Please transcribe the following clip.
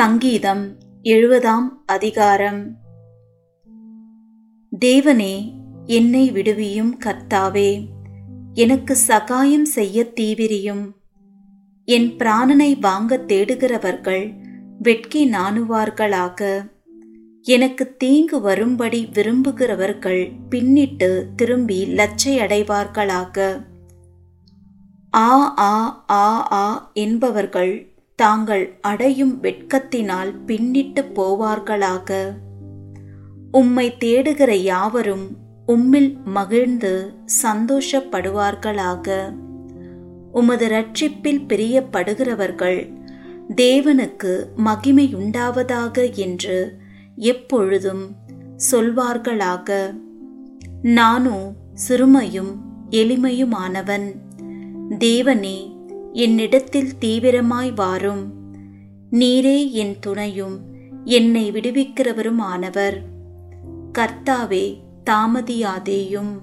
சங்கீதம் எழுபதாம் அதிகாரம். தேவனே என்னை விடுவியும் கர்த்தாவே எனக்கு சகாயம் செய்ய தீவிரியும். என் பிராணனை வாங்க தேடுகிறவர்கள் வெட்கி நாணுவார்களாக. எனக்கு தீங்கு வரும்படி விரும்புகிறவர்கள் பின்னிட்டு திரும்பி லச்சையடைவார்களாக ஆ ஆ ஆ ஆ என்பவர்கள் தாங்கள் அடையும் வெட்கத்தினால் பின்னிட்டு போவார்களாக. உம்மை தேடுகிற யாவரும் உம்மில் மகிழ்ந்து சந்தோஷப்படுவார்களாக. உமது ரட்சிப்பில் பிரியப்படுகிறவர்கள் தேவனுக்கு மகிமையுண்டாவதாக என்று எப்பொழுதும் சொல்வார்களாக. நானும் சிறுமையும் எளிமையுமானவன். தேவனே என்னிடத்தில் தீவிரமாய் வாரும். நீரே என் துணையும் என்னை விடுவிக்கிறவரும் ஆனவர் கர்த்தாவே தாமதியாதேயும்.